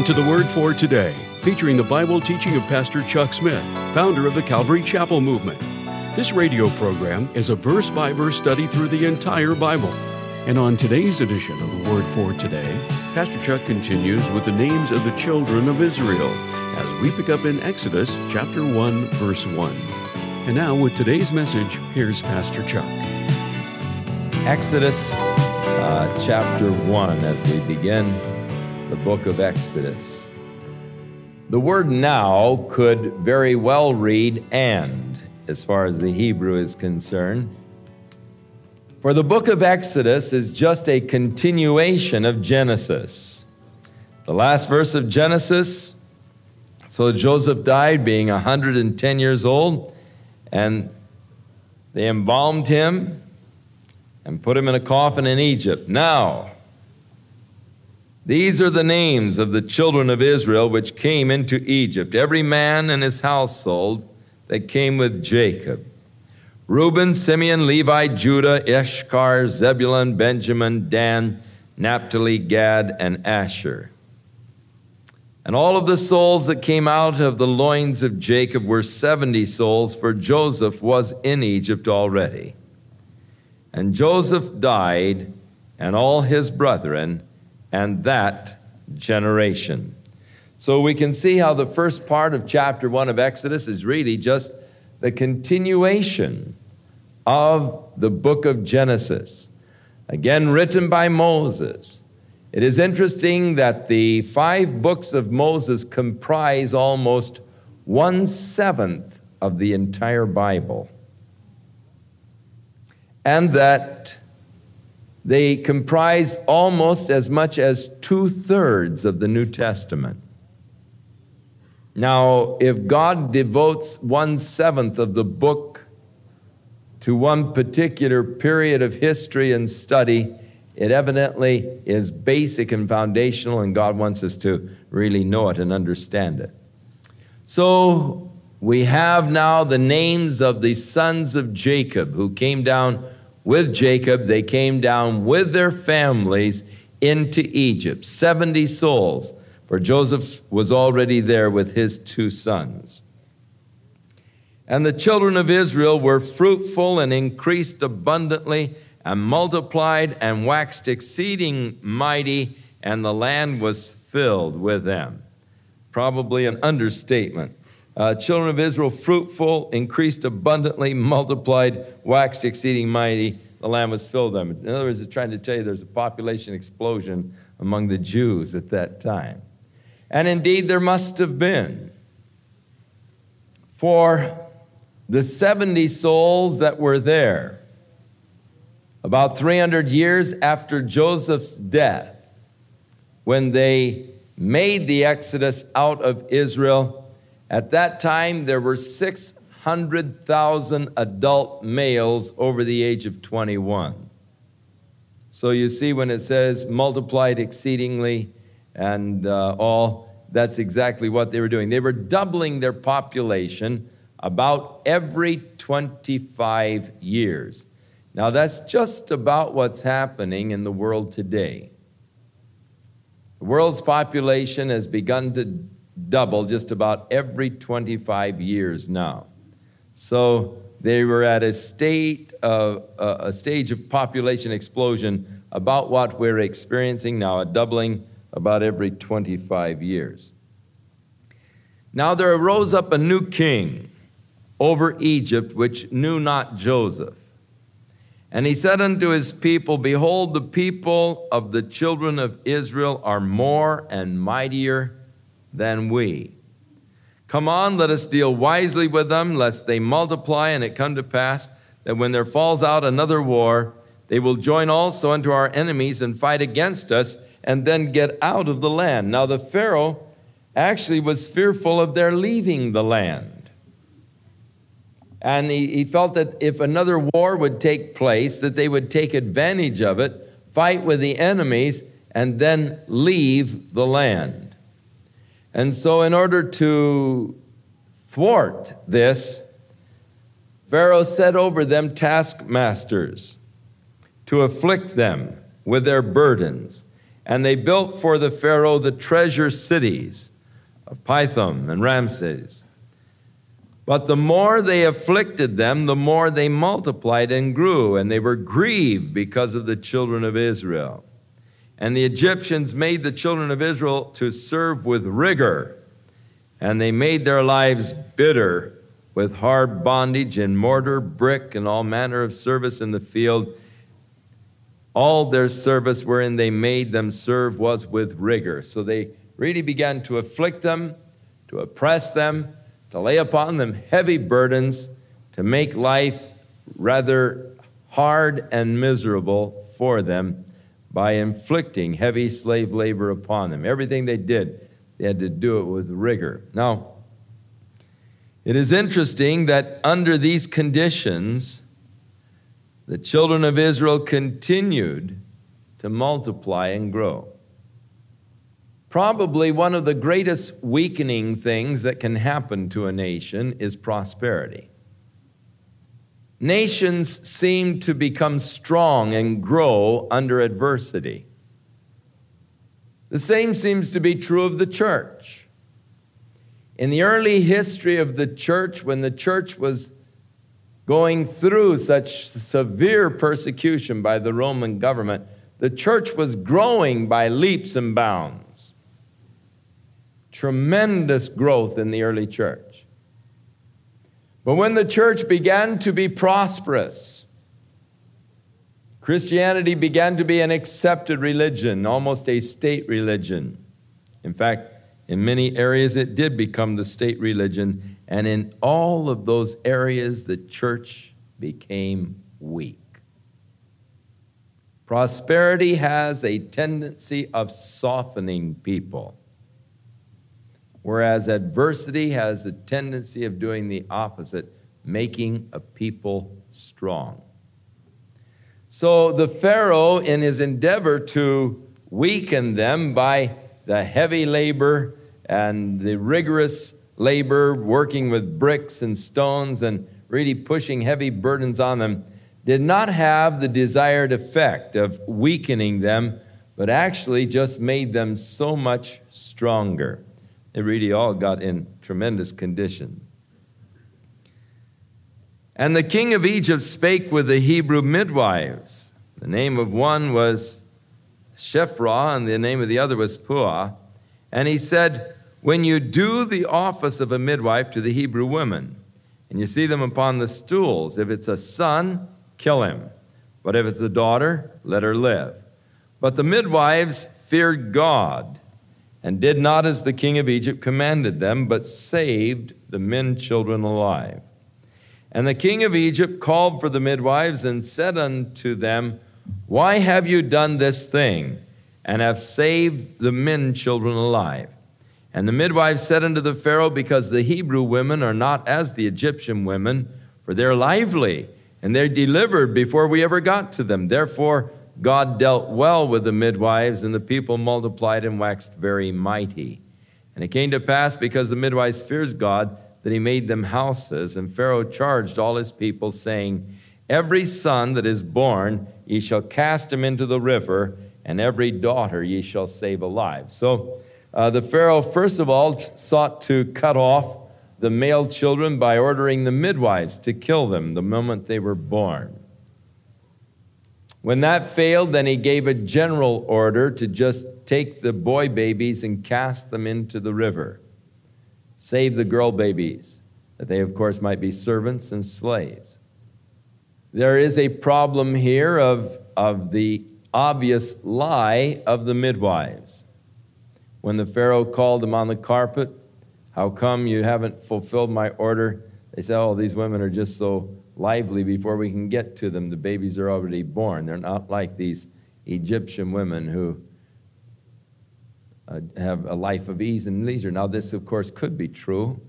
Welcome to the Word for Today, featuring the Bible teaching of Pastor Chuck Smith, founder of the Calvary Chapel Movement. This radio program is a verse by verse study through the entire Bible. And on today's edition of the Word for Today, Pastor Chuck continues with the names of the children of Israel as we pick up in Exodus chapter 1, verse 1. And now, with today's message, here's Pastor Chuck. Exodus uh, chapter 1 as we begin the book of Exodus. The word now could very well read and, as far as the Hebrew is concerned. For the book of Exodus is just a continuation of Genesis. The last verse of Genesis so Joseph died, being 110 years old, and they embalmed him and put him in a coffin in Egypt. Now, these are the names of the children of Israel which came into Egypt, every man and his household that came with Jacob Reuben, Simeon, Levi, Judah, Issachar, Zebulun, Benjamin, Dan, Naphtali, Gad, and Asher. And all of the souls that came out of the loins of Jacob were 70 souls, for Joseph was in Egypt already. And Joseph died, and all his brethren, and that generation. So we can see how the first part of chapter 1 of Exodus is really just the continuation of the book of Genesis, again written by Moses. It is interesting that the five books of Moses comprise almost one seventh of the entire Bible, and that they comprise almost as much as two thirds of the New Testament. Now, if God devotes one seventh of the book to one particular period of history and study, it evidently is basic and foundational, and God wants us to really know it and understand it. So, we have now the names of the sons of Jacob who came down with Jacob, they came down with their families into Egypt, 70 souls, for Joseph was already there with his two sons. And the children of Israel were fruitful and increased abundantly and multiplied and waxed exceeding mighty, and the land was filled with them. Probably an understatement. Uh, children of Israel, fruitful, increased abundantly, multiplied, waxed exceeding mighty. The land was filled them. In other words, it's trying to tell you there's a population explosion among the Jews at that time. And indeed, there must have been. For the 70 souls that were there, about 300 years after Joseph's death, when they made the exodus out of Israel, at that time, there were 600,000 adult males over the age of 21. So you see, when it says multiplied exceedingly and uh, all, that's exactly what they were doing. They were doubling their population about every 25 years. Now, that's just about what's happening in the world today. The world's population has begun to double just about every 25 years now. So they were at a state of uh, a stage of population explosion about what we're experiencing now, a doubling about every 25 years. Now there arose up a new king over Egypt, which knew not Joseph. And he said unto his people, Behold, the people of the children of Israel are more and mightier than we. Come on, let us deal wisely with them, lest they multiply, and it come to pass that when there falls out another war, they will join also unto our enemies and fight against us, and then get out of the land. Now, the Pharaoh actually was fearful of their leaving the land. And he, he felt that if another war would take place, that they would take advantage of it, fight with the enemies, and then leave the land. And so, in order to thwart this, Pharaoh set over them taskmasters to afflict them with their burdens And they built for the Pharaoh the treasure cities of Pithom and Ramses. But the more they afflicted them, the more they multiplied and grew, and they were grieved because of the children of Israel. And the Egyptians made the children of Israel to serve with rigor, and they made their lives bitter with hard bondage and mortar, brick, and all manner of service in the field. All their service wherein they made them serve was with rigor. So they really began to afflict them, to oppress them, to lay upon them heavy burdens, to make life rather hard and miserable for them by inflicting heavy slave labor upon them. Everything they did, they had to do it with rigor. Now, it is interesting that under these conditions, the children of Israel continued to multiply and grow. Probably one of the greatest weakening things that can happen to a nation is prosperity. Nations seem to become strong and grow under adversity. The same seems to be true of the church. In the early history of the church, when the church was going through such severe persecution by the Roman government, the church was growing by leaps and bounds tremendous growth in the early church. But when the church began to be prosperous, Christianity began to be an accepted religion, almost a state religion. In fact, in many areas it did become the state religion, and in all of those areas the church became weak. Prosperity has a tendency of softening people whereas adversity has a tendency of doing the opposite, making a people strong. So the Pharaoh, in his endeavor to weaken them by the heavy labor and the rigorous labor, working with bricks and stones and really pushing heavy burdens on them, did not have the desired effect of weakening them, but actually just made them so much stronger. They really all got in tremendous condition. And the king of Egypt spake with the Hebrew midwives. The name of one was Shiphrah, and the name of the other was Puah. And he said, When you do the office of a midwife to the Hebrew women, and you see them upon the stools, if it's a son, kill him. But if it's a daughter, let her live. But the midwives feared God and did not as the king of Egypt commanded them, but saved the men children alive. And the king of Egypt called for the midwives and said unto them, Why have you done this thing, and have saved the men children alive? And the midwives said unto the Pharaoh, Because the Hebrew women are not as the Egyptian women, for they're lively, and they're delivered before we ever got to them. Therefore, God dealt well with the midwives, and the people multiplied and waxed very mighty. And it came to pass, because the midwives feared God, that he made them houses. And Pharaoh charged all his people, saying, Every son that is born ye shall cast him into the river, and every daughter ye shall save alive. So uh, the Pharaoh, first of all, sought to cut off the male children by ordering the midwives to kill them the moment they were born. When that failed, then he gave a general order to just take the boy babies and cast them into the river. Save the girl babies, that they, of course, might be servants and slaves. There is a problem here of, of the obvious lie of the midwives. When the Pharaoh called them on the carpet, How come you haven't fulfilled my order? They said, Oh, these women are just so lively before we can get to them. The babies are already born. They're not like these Egyptian women who uh, have a life of ease and leisure. Now, this, of course, could be true.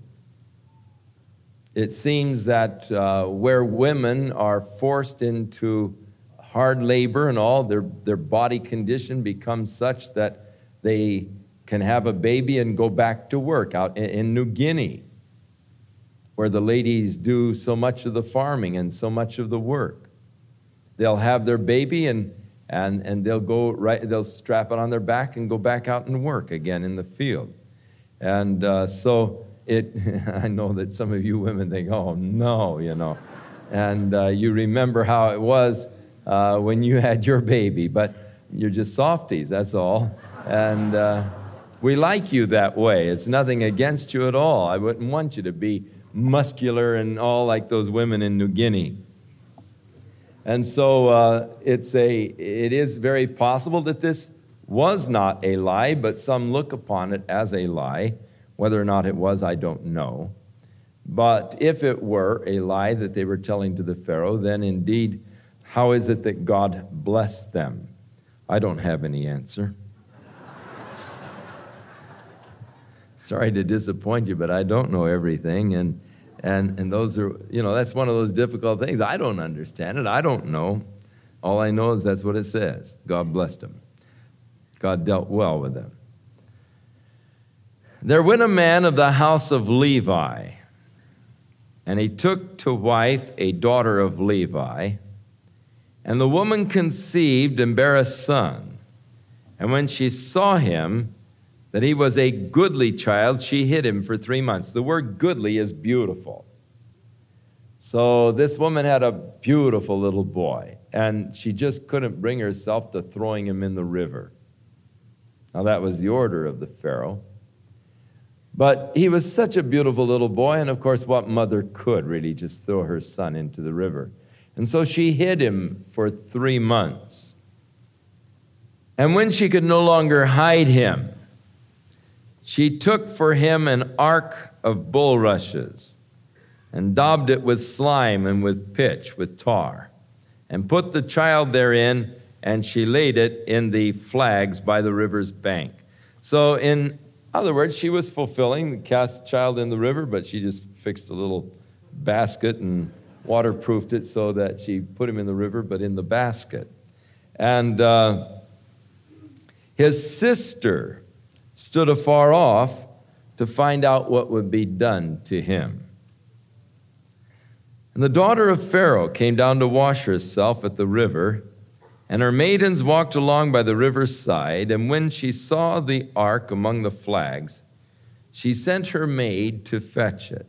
It seems that uh, where women are forced into hard labor and all, their, their body condition becomes such that they can have a baby and go back to work out in, in New Guinea where the ladies do so much of the farming and so much of the work. They'll have their baby, and And, and they'll go right, they'll strap it on their back and go back out and work again in the field. And uh, so it, I know that some of you women think, oh no, you know. And uh, you remember how it was uh, when you had your baby, but you're just softies, that's all. And uh, we like you that way. It's nothing against you at all. I wouldn't want you to be muscular and all like those women in New Guinea. And so uh, it's a, it is very possible that this was not a lie, but some look upon it as a lie. Whether or not it was, I don't know. But if it were a lie that they were telling to the Pharaoh, then indeed, how is it that God blessed them? I don't have any answer. Sorry to disappoint you, but I don't know everything. And, and, and those are, you know, that's one of those difficult things. I don't understand it. I don't know. All I know is that's what it says. God blessed them. God dealt well with them. There went a man of the house of Levi, and he took to wife a daughter of Levi. And the woman conceived and bare a son. And when she saw him, that he was a goodly child, she hid him for three months. The word goodly is beautiful. So this woman had a beautiful little boy, and she just couldn't bring herself to throwing him in the river. Now, that was the order of the Pharaoh. But he was such a beautiful little boy, and of course, what mother could really just throw her son into the river? And so she hid him for three months. And when she could no longer hide him, she took for him an ark of bulrushes and daubed it with slime and with pitch, with tar, and put the child therein, and she laid it in the flags by the river's bank. So, in other words, she was fulfilling the cast child in the river, but she just fixed a little basket and waterproofed it so that she put him in the river, but in the basket. And uh, his sister, stood afar off to find out what would be done to him. And the daughter of Pharaoh came down to wash herself at the river, and her maidens walked along by the river's side. And when she saw the ark among the flags, she sent her maid to fetch it.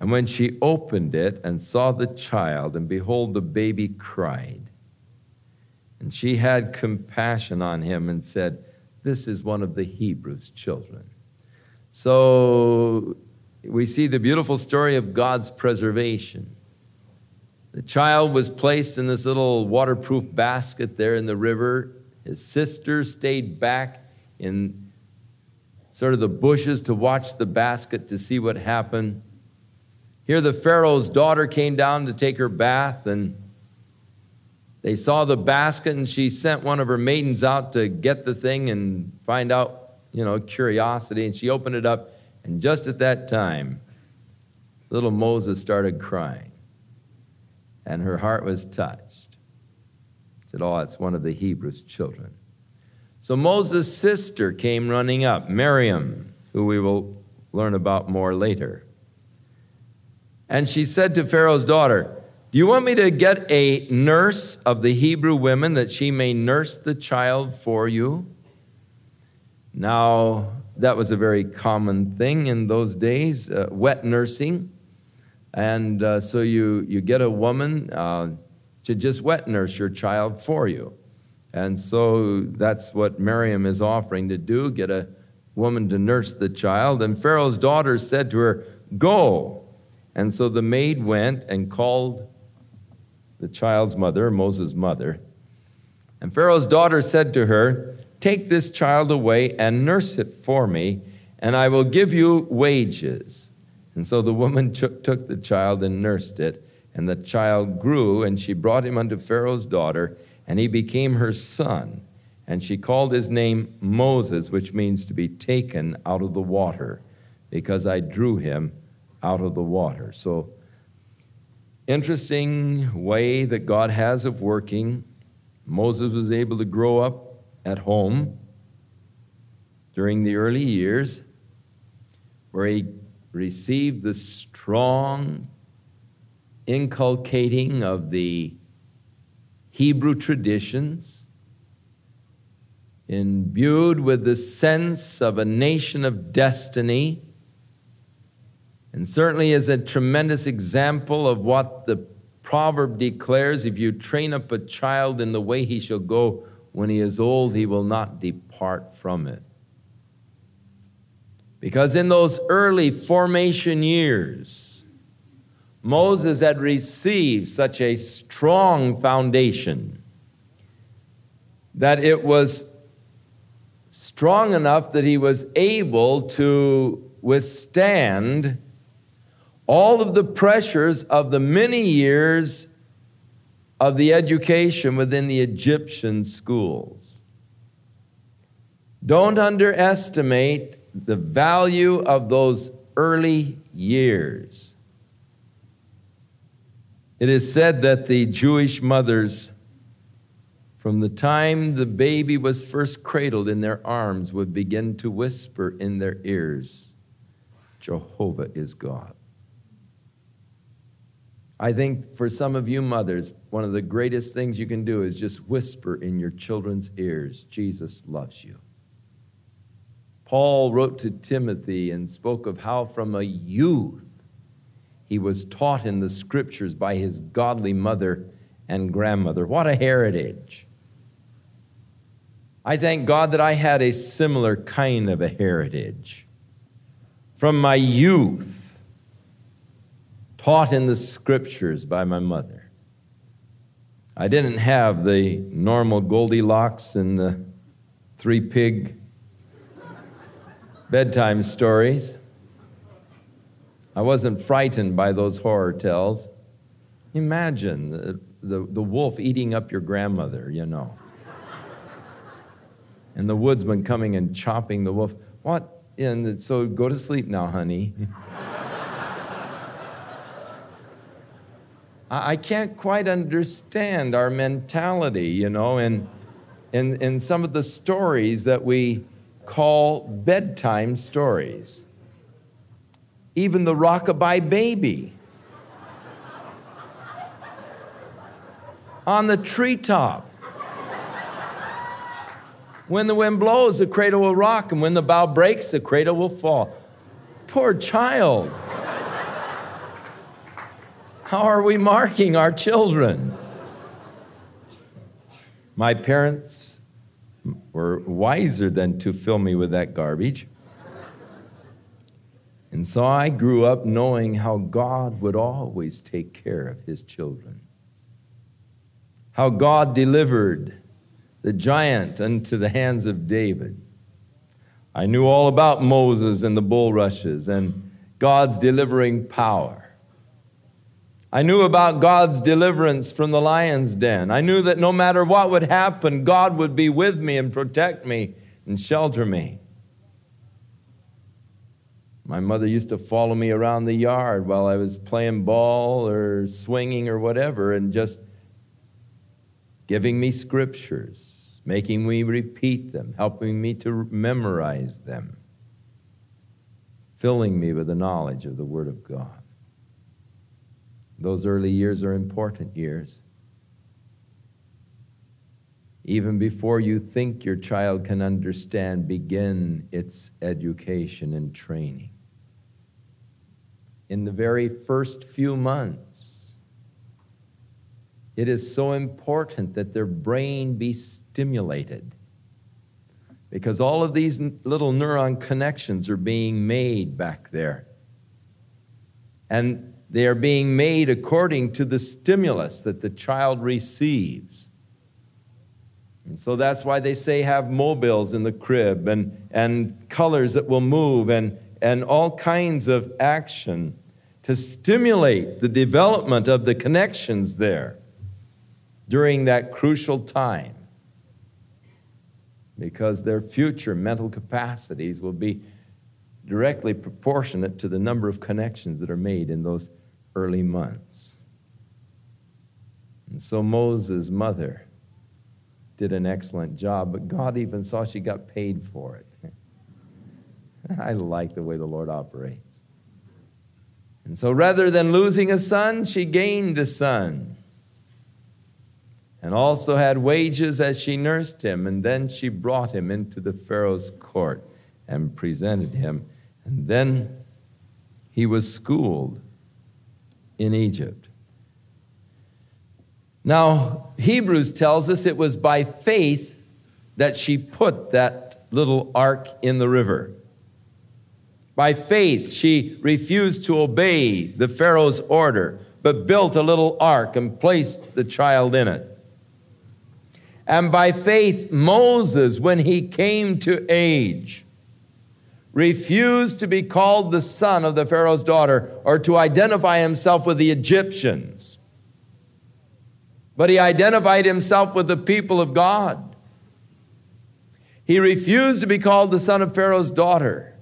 And when she opened it and saw the child, and behold, the baby cried. And she had compassion on him and said, this is one of the Hebrews' children. So we see the beautiful story of God's preservation. The child was placed in this little waterproof basket there in the river. His sister stayed back in sort of the bushes to watch the basket to see what happened. Here, the Pharaoh's daughter came down to take her bath, and they saw the basket, and she sent one of her maidens out to get the thing and find out, you know, curiosity. And she opened it up, and just at that time, little Moses started crying, and her heart was touched. Said, Oh, it's one of the Hebrews' children. So Moses' sister came running up, Miriam, who we will learn about more later. And she said to Pharaoh's daughter, do you want me to get a nurse of the Hebrew women that she may nurse the child for you? Now, that was a very common thing in those days, uh, wet nursing. And uh, so you, you get a woman uh, to just wet nurse your child for you. And so that's what Miriam is offering to do get a woman to nurse the child. And Pharaoh's daughter said to her, Go. And so the maid went and called the child's mother, Moses' mother. And Pharaoh's daughter said to her, Take this child away and nurse it for me, and I will give you wages. And so the woman took, took the child and nursed it, and the child grew, and she brought him unto Pharaoh's daughter, and he became her son. And she called his name Moses, which means to be taken out of the water, because I drew him out of the water. So interesting way that God has of working. Moses was able to grow up at home during the early years where he received the strong inculcating of the Hebrew traditions, imbued with the sense of a nation of destiny, and certainly is a tremendous example of what the proverb declares if you train up a child in the way he shall go, when he is old, he will not depart from it. Because in those early formation years, Moses had received such a strong foundation that it was strong enough that he was able to withstand all of the pressures of the many years of the education within the Egyptian schools. Don't underestimate the value of those early years. It is said that the Jewish mothers, from the time the baby was first cradled in their arms, would begin to whisper in their ears, Jehovah is God. I think for some of you mothers, one of the greatest things you can do is just whisper in your children's ears, Jesus loves you. Paul wrote to Timothy and spoke of how from a youth he was taught in the scriptures by his godly mother and grandmother. What a heritage! I thank God that I had a similar kind of a heritage. From my youth, taught in the scriptures by my mother. I didn't have the normal Goldilocks and the three pig bedtime stories. I wasn't frightened by those horror tales. Imagine the, the, the wolf eating up your grandmother, you know. and the woodsman coming and chopping the wolf. What? And so go to sleep now, honey. I can't quite understand our mentality, you know, in, in, in some of the stories that we call bedtime stories. Even the rockabye baby on the treetop. When the wind blows, the cradle will rock, and when the bough breaks, the cradle will fall. Poor child. How are we marking our children? My parents were wiser than to fill me with that garbage. And so I grew up knowing how God would always take care of his children. How God delivered the giant unto the hands of David. I knew all about Moses and the bulrushes and God's delivering power. I knew about God's deliverance from the lion's den. I knew that no matter what would happen, God would be with me and protect me and shelter me. My mother used to follow me around the yard while I was playing ball or swinging or whatever and just giving me scriptures, making me repeat them, helping me to memorize them, filling me with the knowledge of the Word of God. Those early years are important years. Even before you think your child can understand, begin its education and training. In the very first few months, it is so important that their brain be stimulated because all of these little neuron connections are being made back there. And they are being made according to the stimulus that the child receives. And so that's why they say have mobiles in the crib and, and colors that will move and, and all kinds of action to stimulate the development of the connections there during that crucial time. Because their future mental capacities will be directly proportionate to the number of connections that are made in those early months. And so Moses' mother did an excellent job, but God even saw she got paid for it. I like the way the Lord operates. And so rather than losing a son, she gained a son. and also had wages as she nursed him. And then she brought him into the Pharaoh's court and presented him. And then he was schooled in Egypt. Now, Hebrews tells us it was by faith that she put that little ark in the river. By faith, she refused to obey the Pharaoh's order, but built a little ark and placed the child in it. And by faith, Moses, when he came to age, refused to be called the son of the Pharaoh's daughter or to identify himself with the Egyptians. But he identified himself with the people of God. He refused to be called the son of Pharaoh's daughter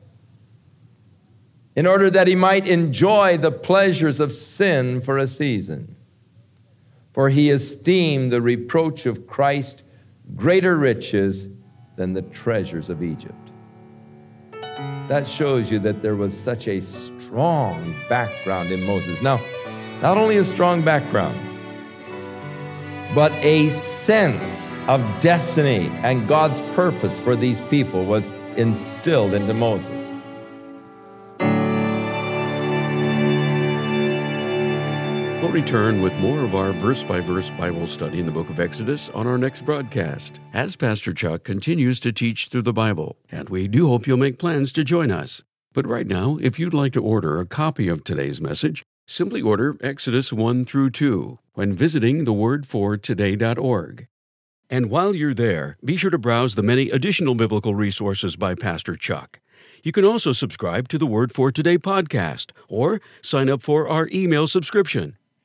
in order that he might enjoy the pleasures of sin for a season. For he esteemed the reproach of Christ greater riches than the treasures of Egypt. That shows you that there was such a strong background in Moses. Now, not only a strong background, but a sense of destiny and God's purpose for these people was instilled into Moses. We'll return with more of our verse by verse Bible study in the book of Exodus on our next broadcast as Pastor Chuck continues to teach through the Bible. And we do hope you'll make plans to join us. But right now, if you'd like to order a copy of today's message, simply order Exodus 1 through 2 when visiting thewordfortoday.org. And while you're there, be sure to browse the many additional biblical resources by Pastor Chuck. You can also subscribe to the Word for Today podcast or sign up for our email subscription.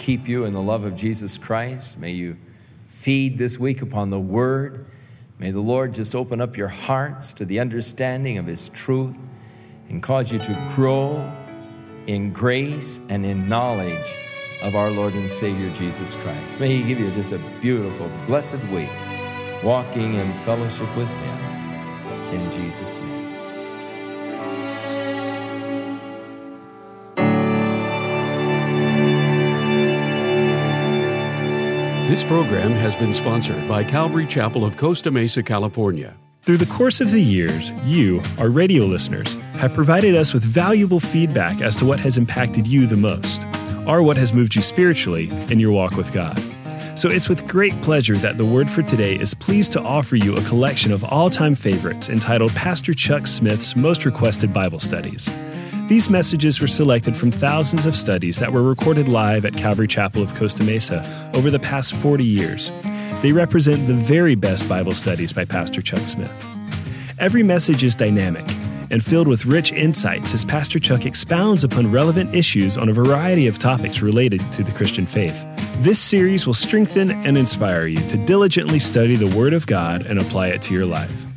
keep you in the love of Jesus Christ. May you feed this week upon the Word. May the Lord just open up your hearts to the understanding of His truth and cause you to grow in grace and in knowledge of our Lord and Savior Jesus Christ. May He give you just a beautiful, blessed week walking in fellowship with Him. In Jesus' name. This program has been sponsored by Calvary Chapel of Costa Mesa, California. Through the course of the years, you, our radio listeners, have provided us with valuable feedback as to what has impacted you the most, or what has moved you spiritually in your walk with God. So it's with great pleasure that the Word for Today is pleased to offer you a collection of all time favorites entitled Pastor Chuck Smith's Most Requested Bible Studies. These messages were selected from thousands of studies that were recorded live at Calvary Chapel of Costa Mesa over the past 40 years. They represent the very best Bible studies by Pastor Chuck Smith. Every message is dynamic and filled with rich insights as Pastor Chuck expounds upon relevant issues on a variety of topics related to the Christian faith. This series will strengthen and inspire you to diligently study the Word of God and apply it to your life.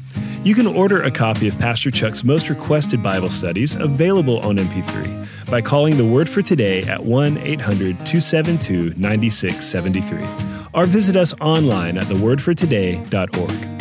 You can order a copy of Pastor Chuck's most requested Bible studies available on MP3 by calling the Word for Today at 1 800 272 9673 or visit us online at thewordfortoday.org.